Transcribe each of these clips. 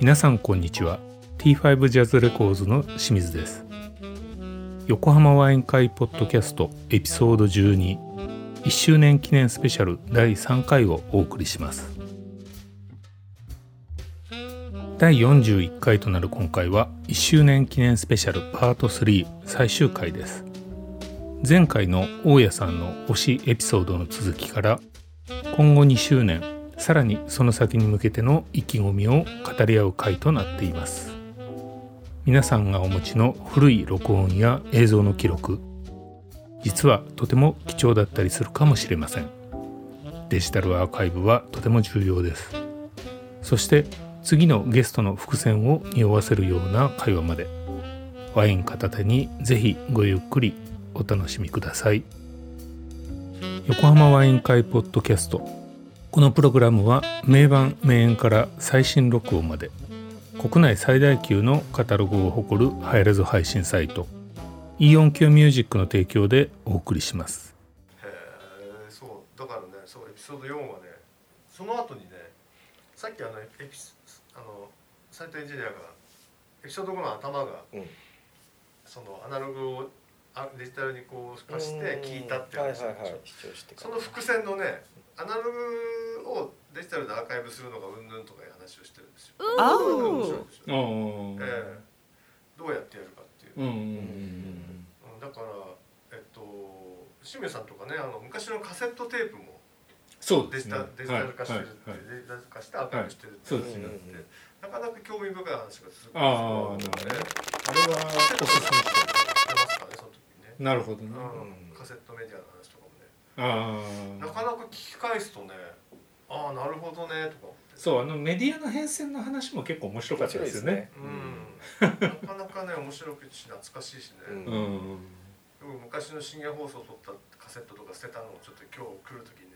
皆さんこんにちは。T5 ジャズレコーズの清水です。横浜ワイン会ポッドキャストエピソード121周年記念スペシャル第3回をお送りします。第41回となる今回は1周年記念スペシャルパート3最終回です。前回の大家さんの推しエピソードの続きから今後2周年さらにその先に向けての意気込みを語り合う回となっています。皆さんがお持ちの古い録音や映像の記録実はとても貴重だったりするかもしれません。デジタルアーカイブはとても重要です。そして次のゲストの伏線を匂わせるような会話まで。ワイン片手にぜひごゆっくりお楽しみください。横浜ワイン会ポッドキャスト。このプログラムは名盤名演から最新録音まで。国内最大級のカタログを誇るハイレゾ配信サイト。イオン Q ミュージックの提供でお送りします。へえそうだからねそうエピソード4はねその後にねさっきあのエピあのサイトエンジニアがエピソード5の頭が、うん、そのアナログをあデジタルにこう化して聞いたっていはいはい、その伏線のねアナログをデジタルでアーカイブするのがうんぬんとかいう話をしてるんですよ。あ面白いですよ、えー、どうやってやるかっていう。うん、だからえっと清水さんとかねあの昔のカセットテープもそうデジタデジタル化してるって、はいはい、デジタル化してアーカイブしてるっていうのがあって、なかなか興味深い話がすけど、あるほどね。あれはおすすめしてますかねその時にね。なるほどね。カセットメディアの話とかもね。ああ。なかなか聞き返すとね、ああなるほどねとかそうあのメディアの変遷の話も結構面白かったですよね。うん、なかなかね面白くし懐かしいしね。うん、昔の深夜放送撮ったカセットとか捨てたのをちょっと今日来る時に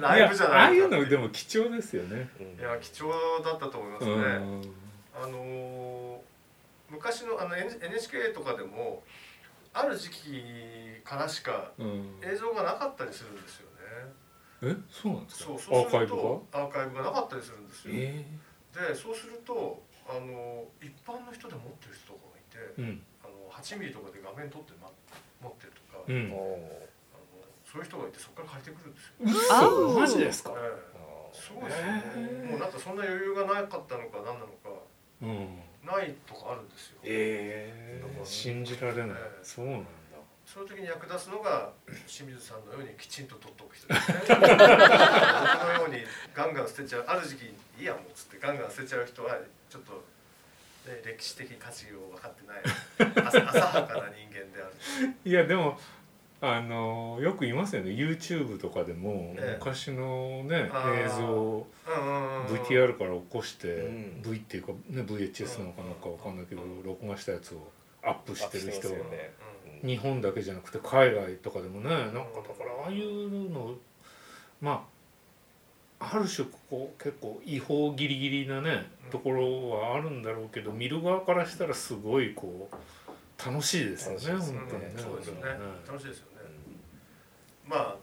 ライブじゃないああいうのでも貴重ですよね。いや貴重だったと思いますね。あのー、昔のあの NHK とかでもある時期からしか映像がなかったりするんですよね。え？そうなんですか？そうそうするとアーカイブが？なかったりするんですよ。えー、でそうするとあの一般の人で持ってる人とかがいて、うん、あの8ミリとかで画面撮って、ま、持ってると。か、うん、あのそういう人がいてそこから借りてくるんですよ。マジですか、えー、そうですね、もうなんかそんな余裕がなかったのか何なのか、うん、ないとかあるんですよ。ええ。ー、信じられない、えー、そうなんその時に役立つのが 清水さんのようにきちんと取っておく人。ですね僕のようにガンガン捨てちゃう。ある時期いいやもうっつってガンガン捨てちゃう人はちょっと、ね、歴史的価値を分かってない浅はかな人間である。いやでもあのよく言いますよね。YouTube とかでも、昔のね映像 VTR から起こして、うん、V っていうか、ね、VHS なのかなんか分かんないけど、録画したやつをアップしてる人が、ね、日本だけじゃなくて海外とかでもねなんかだからああいうのまあある種こう結構違法ギリギリなねところはあるんだろうけど見る側からしたらすごいこう楽しいですよね本当にね。そうですよね。楽しいですよね。ま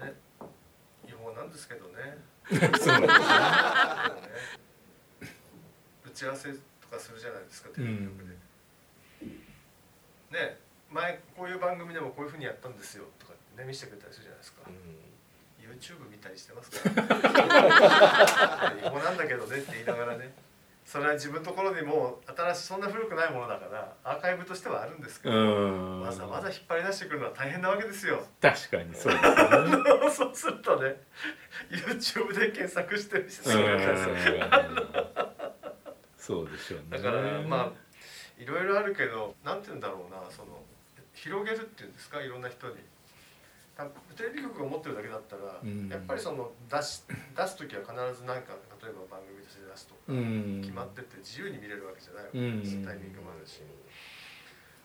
あね違法なんですけどね。そうなんですね。打ち合わせとかするじゃないですかテレビ局で。ね前こういう番組でもこういうふうにやったんですよとかね見せてくれたりするじゃないですか、うん、YouTube 見たりしてますから 違法なんだけどねって言いながらねそれは自分のところにも新しいそんな古くないものだからアーカイブとしてはあるんですけどわざわざ引っ張り出してくるのは大変なわけですよ。確かにそうです、ね、そうするとね YouTube で検索してる人そうでしょうね。だからまあいろいろあるけどなんて言うんだろうなその広げるっていうんですか？いろんな人に。テレビ局が持ってるだけだったら、うん、やっぱりその出し出す時は必ず何か例えば番組として出すとか、決まってて自由に見れるわけじゃないわけです、うん、タイミングもあるし。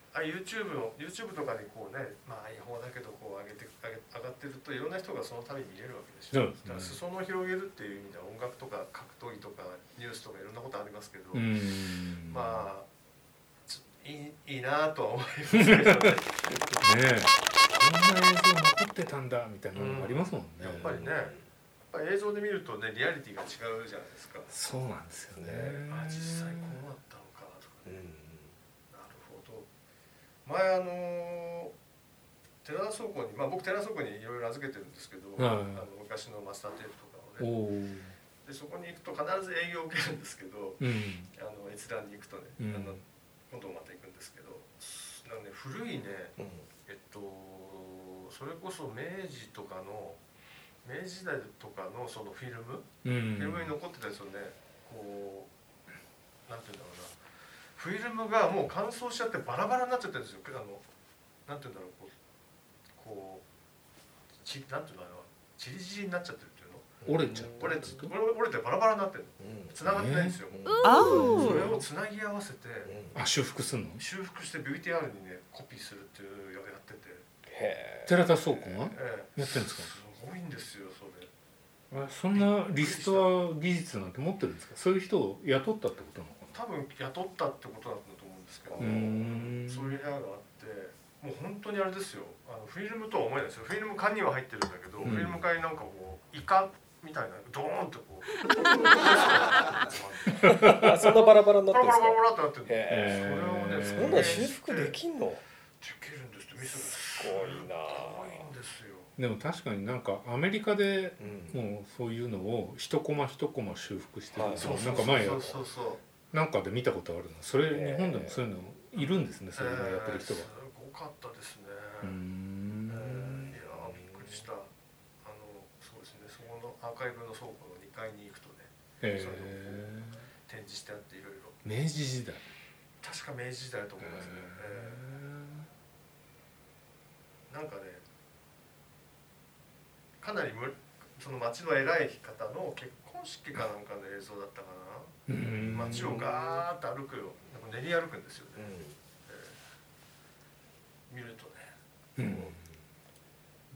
あ YouTube の YouTube とかにこうねまあ違法だけどこう上げて上げ上がってるといろんな人がその度に見えるわけでしょ、そうですね。だから裾野を広げるっていう意味では音楽とか格闘技とかニュースとかいろんなことありますけど、うん。まあちいいいいなとは思いますけどね。ねえ。こんな映像残ってたんだみたいなのがありますもんね、やっぱりねやっぱり映像で見るとねリアリティが違うじゃないですか、そうなんですよね。あ実際こうなったのかとかうん。なるほど。前あの寺田倉庫にまあ僕寺田倉庫にいろいろ預けてるんですけど、はい。あの昔のマスターテープとかおをね。おでそこに行くと必ず営業を受けるんですけどうん。あの閲覧に行くとね、うん。あの今度また行くんですけどなんで古いねうん。えっとそれこそ明治とかの明治時代とかのそのフィルム、うん。フィルムに残ってたやつをねこうなんていうんだろうな。フィルムがもう乾燥しちゃってバラバラになっちゃってるんですよ。あのなんていうんだろうこうこうちなんていうのあのチリチリになっちゃってるっていうの？折れちゃう折れつ折れ折れてバラバラになってるうん。繋がってないんですよ、うん。それあをつなぎ合わせてあ修復すんの？修復して VTR にねコピーするっていうのをやってて、寺田倉庫がええ。やってんですか？すごいんですよそれ。あそんなリストア技術なんて持ってるんですか？そういう人を雇ったってことなのか多分雇ったってことだと思うんですけど、そういう部屋があってもう本当にあれですよ。あのフィルムとは思えないですよ。フィルム缶には入ってるんだけど、うん。フィルム缶になんかこうイカみたいなドーンとこう。あ そんなバラバラになってるんですか？パラパラパラってなってるそれをねそそんなん修復できんの？できるんですって。ミスすごいな。すごいんですよ。でも確かになんかアメリカでうん。もうそういうのを一コマ一コマ修復してるうなんか前そうそうそう。なんかで見たことあるのそれえー日本でもそういうのいるんですねそういうのやってる人がえーすごかったですね、うーん。えーいやーびっくりした。あのそうですね。そこのアーカイブの倉庫の2階に行くとねえ展示してあっていろいろ。明治時代。確か明治時代だと思いますね、えーなんかねかなりむその町の偉い方の結婚式かなんかの映像だったかな。街をガーッと歩くよなんか練り歩くんですよね、うん。見るとね。うん。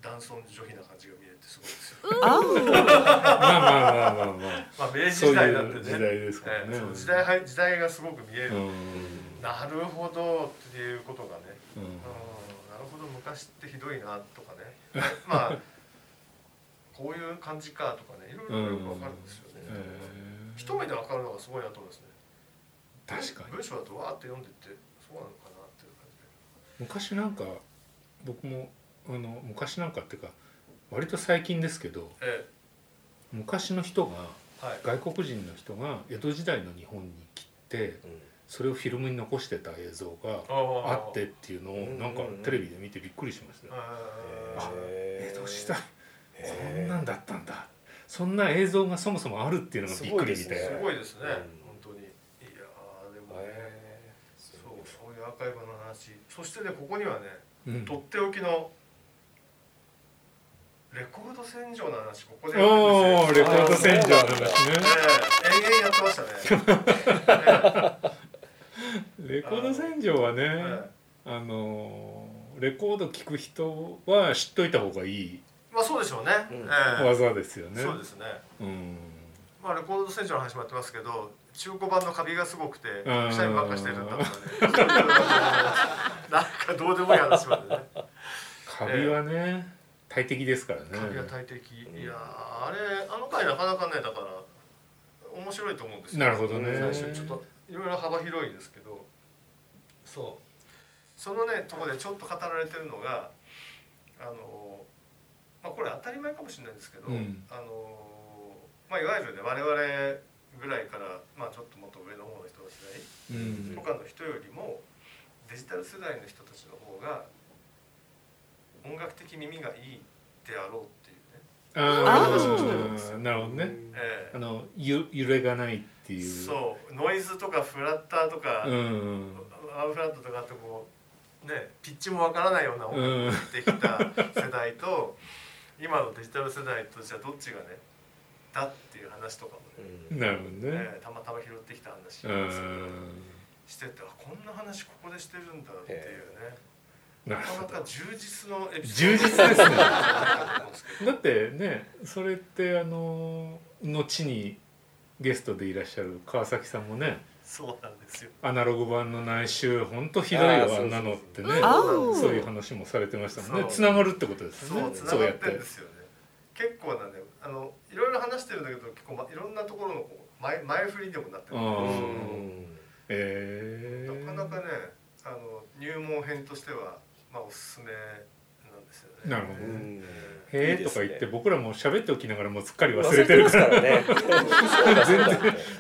男尊女卑な感じが見れてすごいですよあまあまあまあまあまあ。まあ明治時代なんてね。いう時代ですからね。ええそう時代は時代がすごく見える、うん。なるほどっていうことがね、うんうん、なるほど昔ってひどいなとかね。まあこういう感じかとかね。いろいろよくわかるんですよね、へえ一目でわかるのがすごいなと思いますね。確かに。文章だとわーって読んでってそうなのかなっていう感じで。昔なんか僕もあの昔なんかっていうか割と最近ですけどえ昔の人がえはい。外国人の人が江戸時代の日本に来てそれをフィルムに残してた映像があってっていうのをうんなんかテレビで見てびっくりしました。よ。あ江戸時代こへんなんだったんだ。そんな映像がそもそもあるっていうのがびっくりみたいーすな。ごいですね、うん。本当に。いやーでもね、そうそういうアーカイブの話。そしてねここにはねうん。とっておきのレコード洗浄の話ここでおやるんですよ。ーレコード洗浄の話ね。ええ延々やってましたね、レコード洗浄はねええあのレコード聴く人は知っといた方がいい。まあそうでしょうね、うん。ええ。技ですよね。そうですね。うん。まあレコード洗浄の話もやってますけど中古版のカビがすごくてん社員ばっかしてるんだとかねなんかどうでもいい話までね。カビはね、大敵ですからね。カビは大敵、いやーあれあの回なかなかねだから面白いと思うんですよ。なるほどね。最初ちょっといろいろ幅広いですけどそう。そのねところでちょっと語られてるのがあのまあこれ当たり前かもしれないんですけど、うん。あのまあいわゆるね我々ぐらいからまあちょっともっと上の方の人の世代うん。とかの人よりもデジタル世代の人たちの方が音楽的耳がいいであろうっていうね、あ話もしてるんですあ、なるほどね。ええ。あのゆ揺れがないっていう。そう。ノイズとかフラッターとか、うん。アウフラットとかあってこうねピッチもわからないような音うん。楽できた世代と 今のデジタル世代とじゃあどっちがねだっていう話とかもね、なるほどね。ええたまたま拾ってきた話うなんですけどん。しててあこんな話ここでしてるんだっていうね。なかなか充実のエピソ充ード。実ですね。だと思うんですけど。だってねそれってあの後にゲストでいらっしゃる川崎さんもねそうなんですよ。アナログ版の内周本当ひどいよあんなのってね。あそういう話もされてましたもんね。つながるってことですね。そうやって。るんですよね。結構なねあのいろいろ話してるんだけど結構、ま、いろんなところの前前振りにもなってるんえー、なかなかねあの入門編としては、まあ、おすすめなるほどうん。へえとか言って僕らも喋っておきながらもうすっかり忘れてるかかららねそうだ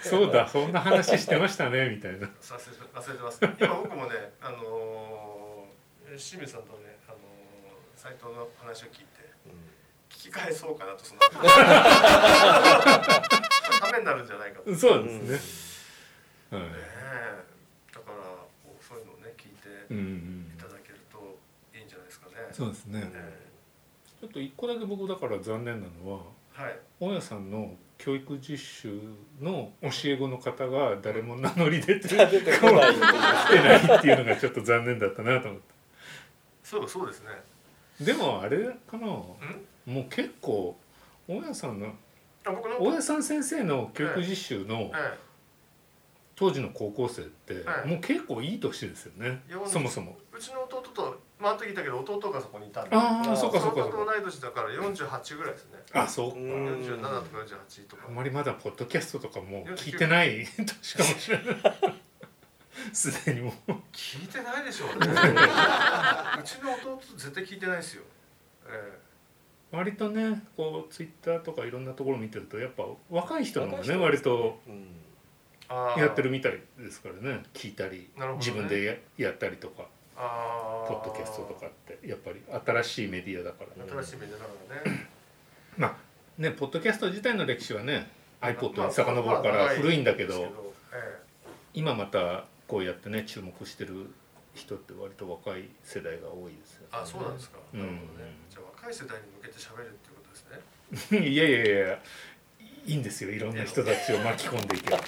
そうだそんな話してましたねみたいな。忘れて忘れてます。今僕もねあのー清水さんとねあのー斉藤の話を聞いて聞き返そうかなとその。ためになるんじゃないかと。ねそうですね、はい。えだからこうそういうのをね聞いてうんうんいただけるといいんじゃないですかね、そうですね。えちょっと一個だけ僕だから残念なのはえはい。大家さんの教育実習の教え子の方が誰も名乗り出て 出てこない。っていう来てないっていうのがちょっと残念だったなと思っそうそうですね。てでもあれかな。もう結構大家さんの大家さん先生の教育実習のえ当時の高校生ってはい。もう結構いい年ですよね。40そもそも。えうちの弟とまあ後で聞いたけど弟がそこにいたんで。あああーそうかそうか。そうか同い年だから48ぐらいですね。あそうか。うん47とか48とか。あんまりまだポッドキャストとかも聞いてない。年かもしれない。すでにもう。聞いてないでしょうね。うちの弟絶対聞いてないですよ。え割とねこうツイッターとかいろんなところ見てるとやっぱ若い人の方がね割とうん。やってるみたいですからね。聞いたり、ね。自分でややったりとか。あーポッドキャストとかってやっぱり新しいメディアだからね、新しいメディアだからね。まあねポッドキャスト自体の歴史はねまあ iPod に遡るから古いんだけど、え今またこうやってね注目してる人って割と若い世代が多いですよ、えあそうなんですか、うんなるほどねじゃあ若い世代に向けて喋るっていうことですねいやいやいやいやいいんですよいろんな人たちを巻き込んでいけば、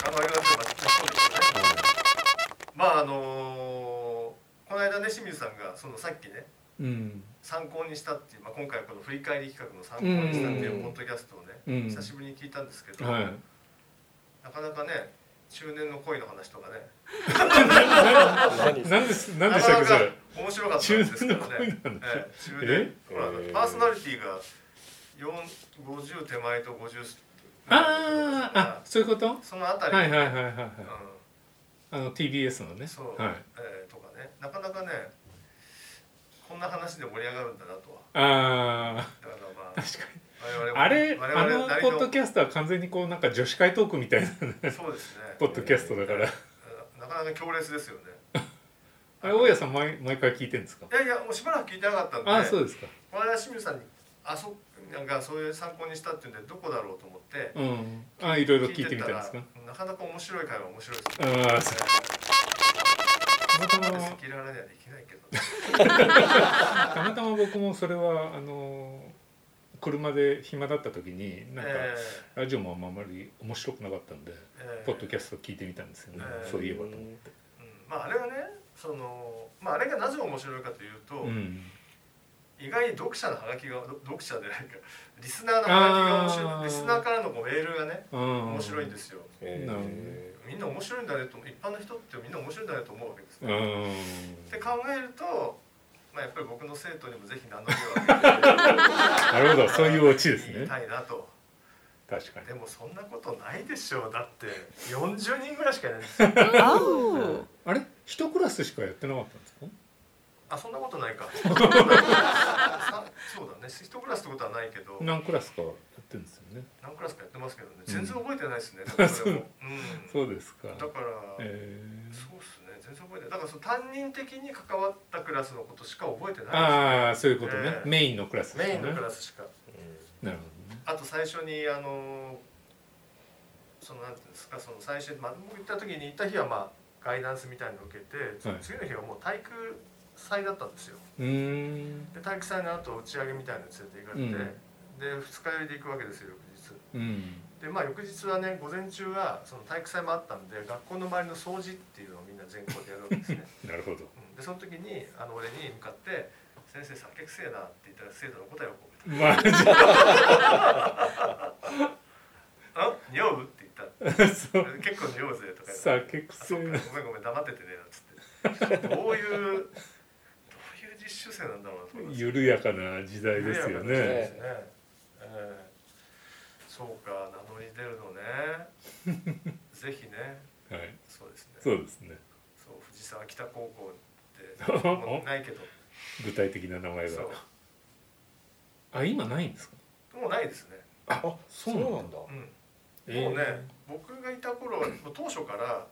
まああのーこの間ね清水さんがそのさっきねうん。参考にしたっていう、まあ、今回この振り返り企画の参考にしたっていううん。ポッドキャストをね、うん。久しぶりに聞いたんですけど、はい。なかなかね中年の恋の話とかね。何ででしたっけそれ？面白かったんですけどね。中年ほらえー。パーソナリティが4 50手前と50あーあそういうこと？そのあたり、はいはいはいはいはい。うん。あの TBS のね。そう、はい。えなかなかねこんな話で盛り上がるんだなとは。あだからまあ確かに。ああれ我あのポッドキャストは完全にこうなんか女子会トークみたいな。そうですね。ポッドキャストだから。なかなか強烈ですよね。あれ大家さん毎毎回聞いてるんですか？いやいやもうしばらく聞いてなかったんであそうですか。この間清水さんにあそなんかそういう参考にしたっていうんでどこだろうと思ってうん。あいろいろ聞いてみたんですか？なかなか面白い会話面白いですねああたまたま赤裸々ではできないけどたまたま僕もそれはあの車で暇だった時になんかえラジオもあんまり面白くなかったんでえーポッドキャスト聞いてみたんですよねえーそういえばと思ってうんまああれはねそのまああれがなぜ面白いかというと、うん意外に読者のハガキがど読者でないかリスナーのハガキが面白い。リスナーからのこうメールがね面面白いんですよ。みんな面白いんだねと一般の人ってみんな面白いんだねと思うわけですうね。ん。って考えると、まあ、やっぱり僕の生徒にもぜひ名乗りを上げて なるほど。そういうオチです言いねたいなと。確かに。でもそんなことないでしょう。だって40人ぐらいしかいないんですよ。あれ？一クラスしかやってなかったんですか？あそんなことないか。そうだね。一クラスってことはないけど。何クラスかやってるんですよね。何クラスかやってますけどね。うん。全然覚えてないですね、そうですか。だから、えそうっすね。全然覚えてない。だからその担任的に関わったクラスのことしか覚えてー、ない。ああそういうことね、ええメインのクラスですメインのクスラスしか。なるほどね。あと最初にあのそのなんていうんですかその最初に、まあ、僕行った時に行った日はまあガイダンスみたいなのを受けて、はい。次の日はもう体育祭だったんですよ。で体育祭の後打ち上げみたいなのに連れて行かれて、うん。で二日酔いで行くわけですよ翌日。うん。でまあ翌日はね午前中はその体育祭もあったんで学校の周りの掃除っていうのをみんな全校でやるわけですね。なるほど。うん。でその時にあの俺に向かって「先生酒くせえな」って言ったら生徒の答えをこうマジ「あ匂う?」って言った。結構匂うぜとか言って。酒くあそっかせえな。ごめんごめん黙っててねなんつって。どういう実習生なんだろうなと思います。緩やかな時代ですよね。すね。ええ。そうか名乗り出るのね。ぜひね。はい。そうですね。そうですね。そう藤沢北高校ってもう ないけど。具体的な名前があ今ないんですか？もうないですね。ああそそううなんだ。うん。え。ーもうね、僕がいた頃は当初から、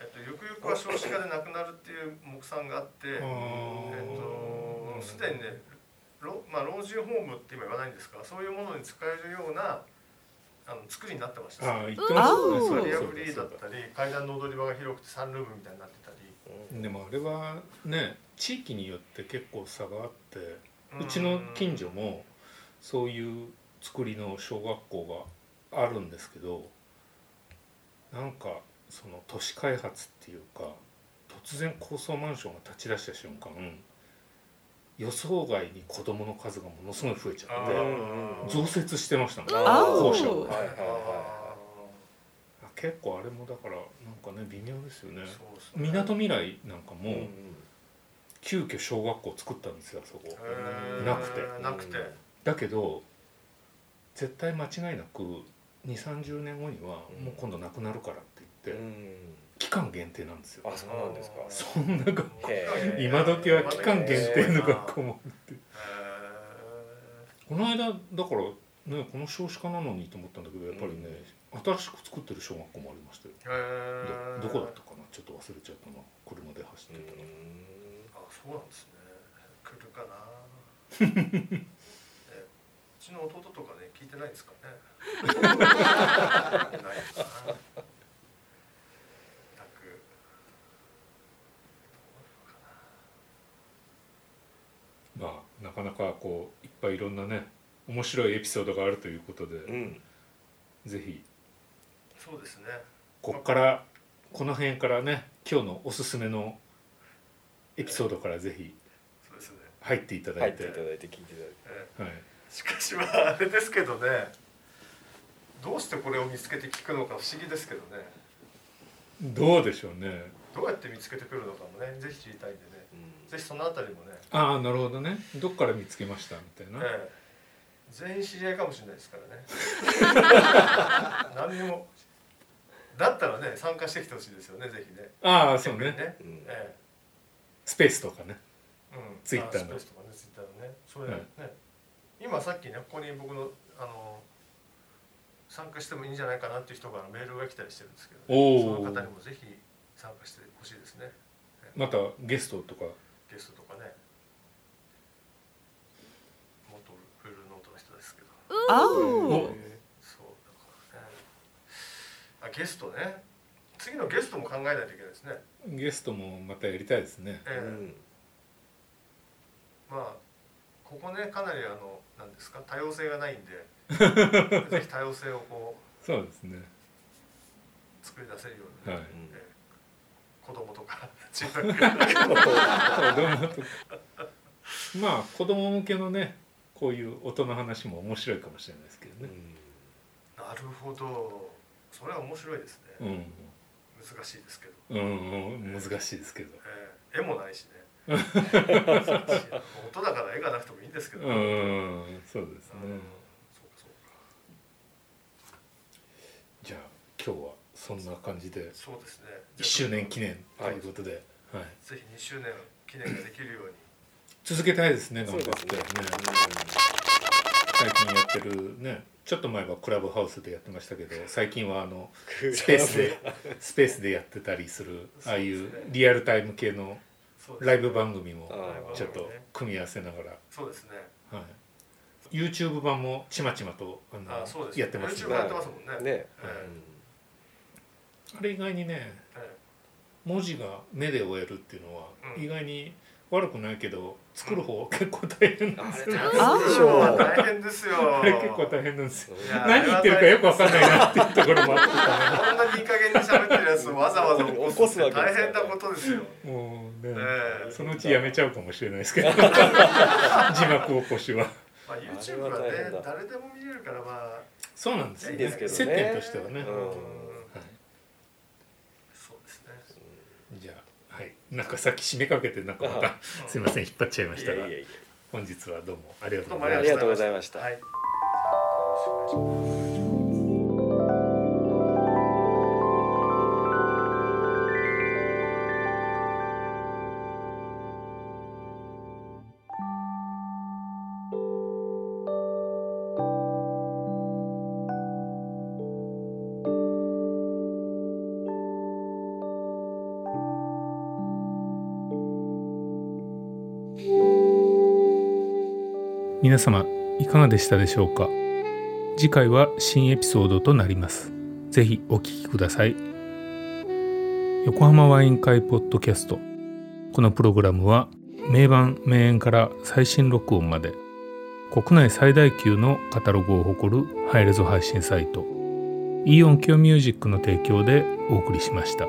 えっと、ゆくゆくは少子化でなくなるっていう目算があって、えっと、すでにね老,、まあ、老人ホームって今言わないんですか？そういうものに使えるようなあの作りになってました。あ言ってましたね。リアフリーだったり階段の踊り場が広くてサンルームみたいになってたり。でもあれはね地域によって結構差があってうちの近所もそういう作りの小学校があるんですけどなんかその都市開発っていうか突然高層マンションが立ち出した瞬間予想外に子供の数がものすごい増えちゃってうん増設してましたもん。あ校舎結構あれもだからなんかね微妙ですよね。みなとみらいなんかもいうん。急遽小学校作ったんですよあそこ。なくて。なくて。だけど絶対間違いなく2 3 0年後にはうん。もう今度なくなるからって期間限定なんですよ。あそうなんですか。そんな学校今時は期間限定の学校もあって。へこの間だからねこの少子化なのにと思ったんだけどやっぱりね、新しく作ってる小学校もありましたよ。どどこだったかな？ちょっと忘れちゃったな。車で走ってたら、あそうなんですね。来るかな。ねうちの弟とかね聞いてないんですかね。ないかな。たくまあなかこういっぱいいろんなね面白いエピソードがあるということで、うん。ぜひ。そうですね。こっからこの辺からね今日のおすすめのエピソードからぜひ入っていただ入い、ってていただいて聞いていただいて。えはい、えしかしまああれですけどね。どうしてこれを見つけて聞くのか不思議ですけどね。どうでしょうね。どうやって見つけてくるのかもねぜひ知りたいんでねぜひそのあたりもね、ああなるほどね。どっから見つけましたみたいな、ええ。全員知り合いかもしれないですからね。何にも。だったらね参加してきてほしいですよねぜひね。ああそうね。ね。うん。えスペースとかね。えうん、ツイッターの。あスペースとかねツイッターのね。それね、はい。今さっきねここに僕のあの参加してもいいんじゃないかなっていう人からメールが来たりしてるんですけど、おー。その方にもぜひ参加してほしいですね。またゲストとかゲストとかね。元フルノートの人ですけど。あおお。そうだからね。あゲストね。次のゲストも考えないといけないですね。ゲストもまたやりたいですね。ええ。うんまあここねかなりあの何ですか？多様性がないんで。ぜひ多様性をこそうですね。う作り出せるように、はい。ええ子供とか中学 子供とか。まあ子供向けのねこういう音の話も面白いかもしれないですけどね。なるほど。それは面白いですね、うん。難しいですけど、うん、うん、難しいですけど。ええ。絵もないしね。音だから絵がなくてもいいんですけど、ううん。んそうですね。そうかそうか。じゃあ今日はそんな感じで。そうですね。1周年記念ということで、はい。ぜひ2周年記念ができるように。続けたいですね頑張って。そうですね。ね。最近やってるね。ちょっと前はクラブハウスでやってましたけど 最近はあのス。ペースでスペースでやってたりするああいうリアルタイム系のライブ番組もちょっと組み合わせながら、そうですね。はい、YouTube 版もちまちまとあのあそうですやってます YouTube ねやってますもんね。ね。えあれ意外にねえ文字が目で追えるっていうのはうん。意外に悪くないけど作る方結構大変なんですよ。ねあれ大変ですよあれ結構大変なんですよ。何言ってるかよくわかんないなっていうところもあって。こんなにいい加減に喋ってるやつをわざわざ起こすわ大変なことですよもうね、ええ。そのうちやめちゃうかもしれないですけど。字幕起こしは。まあ YouTube はね誰でも見れるからまあ。そうなんですよいいですけどね。接点としてはね、うんはい、そうですねじゃあはいなんかさっき締めかけてなんかまたすいません引っ張っちゃいましたが。本日はどうもありがとどううございました。もありがとうございましたありがとうございました。はい皆様いかがでしたでしょうか？次回は新エピソードとなります。ぜひお聞きください。横浜ワイン会ポッドキャスト。このプログラムは名盤名演から最新録音まで国内最大級のカタログを誇るハイレゾ配信サイトイオンキョミュージックの提供でお送りしました。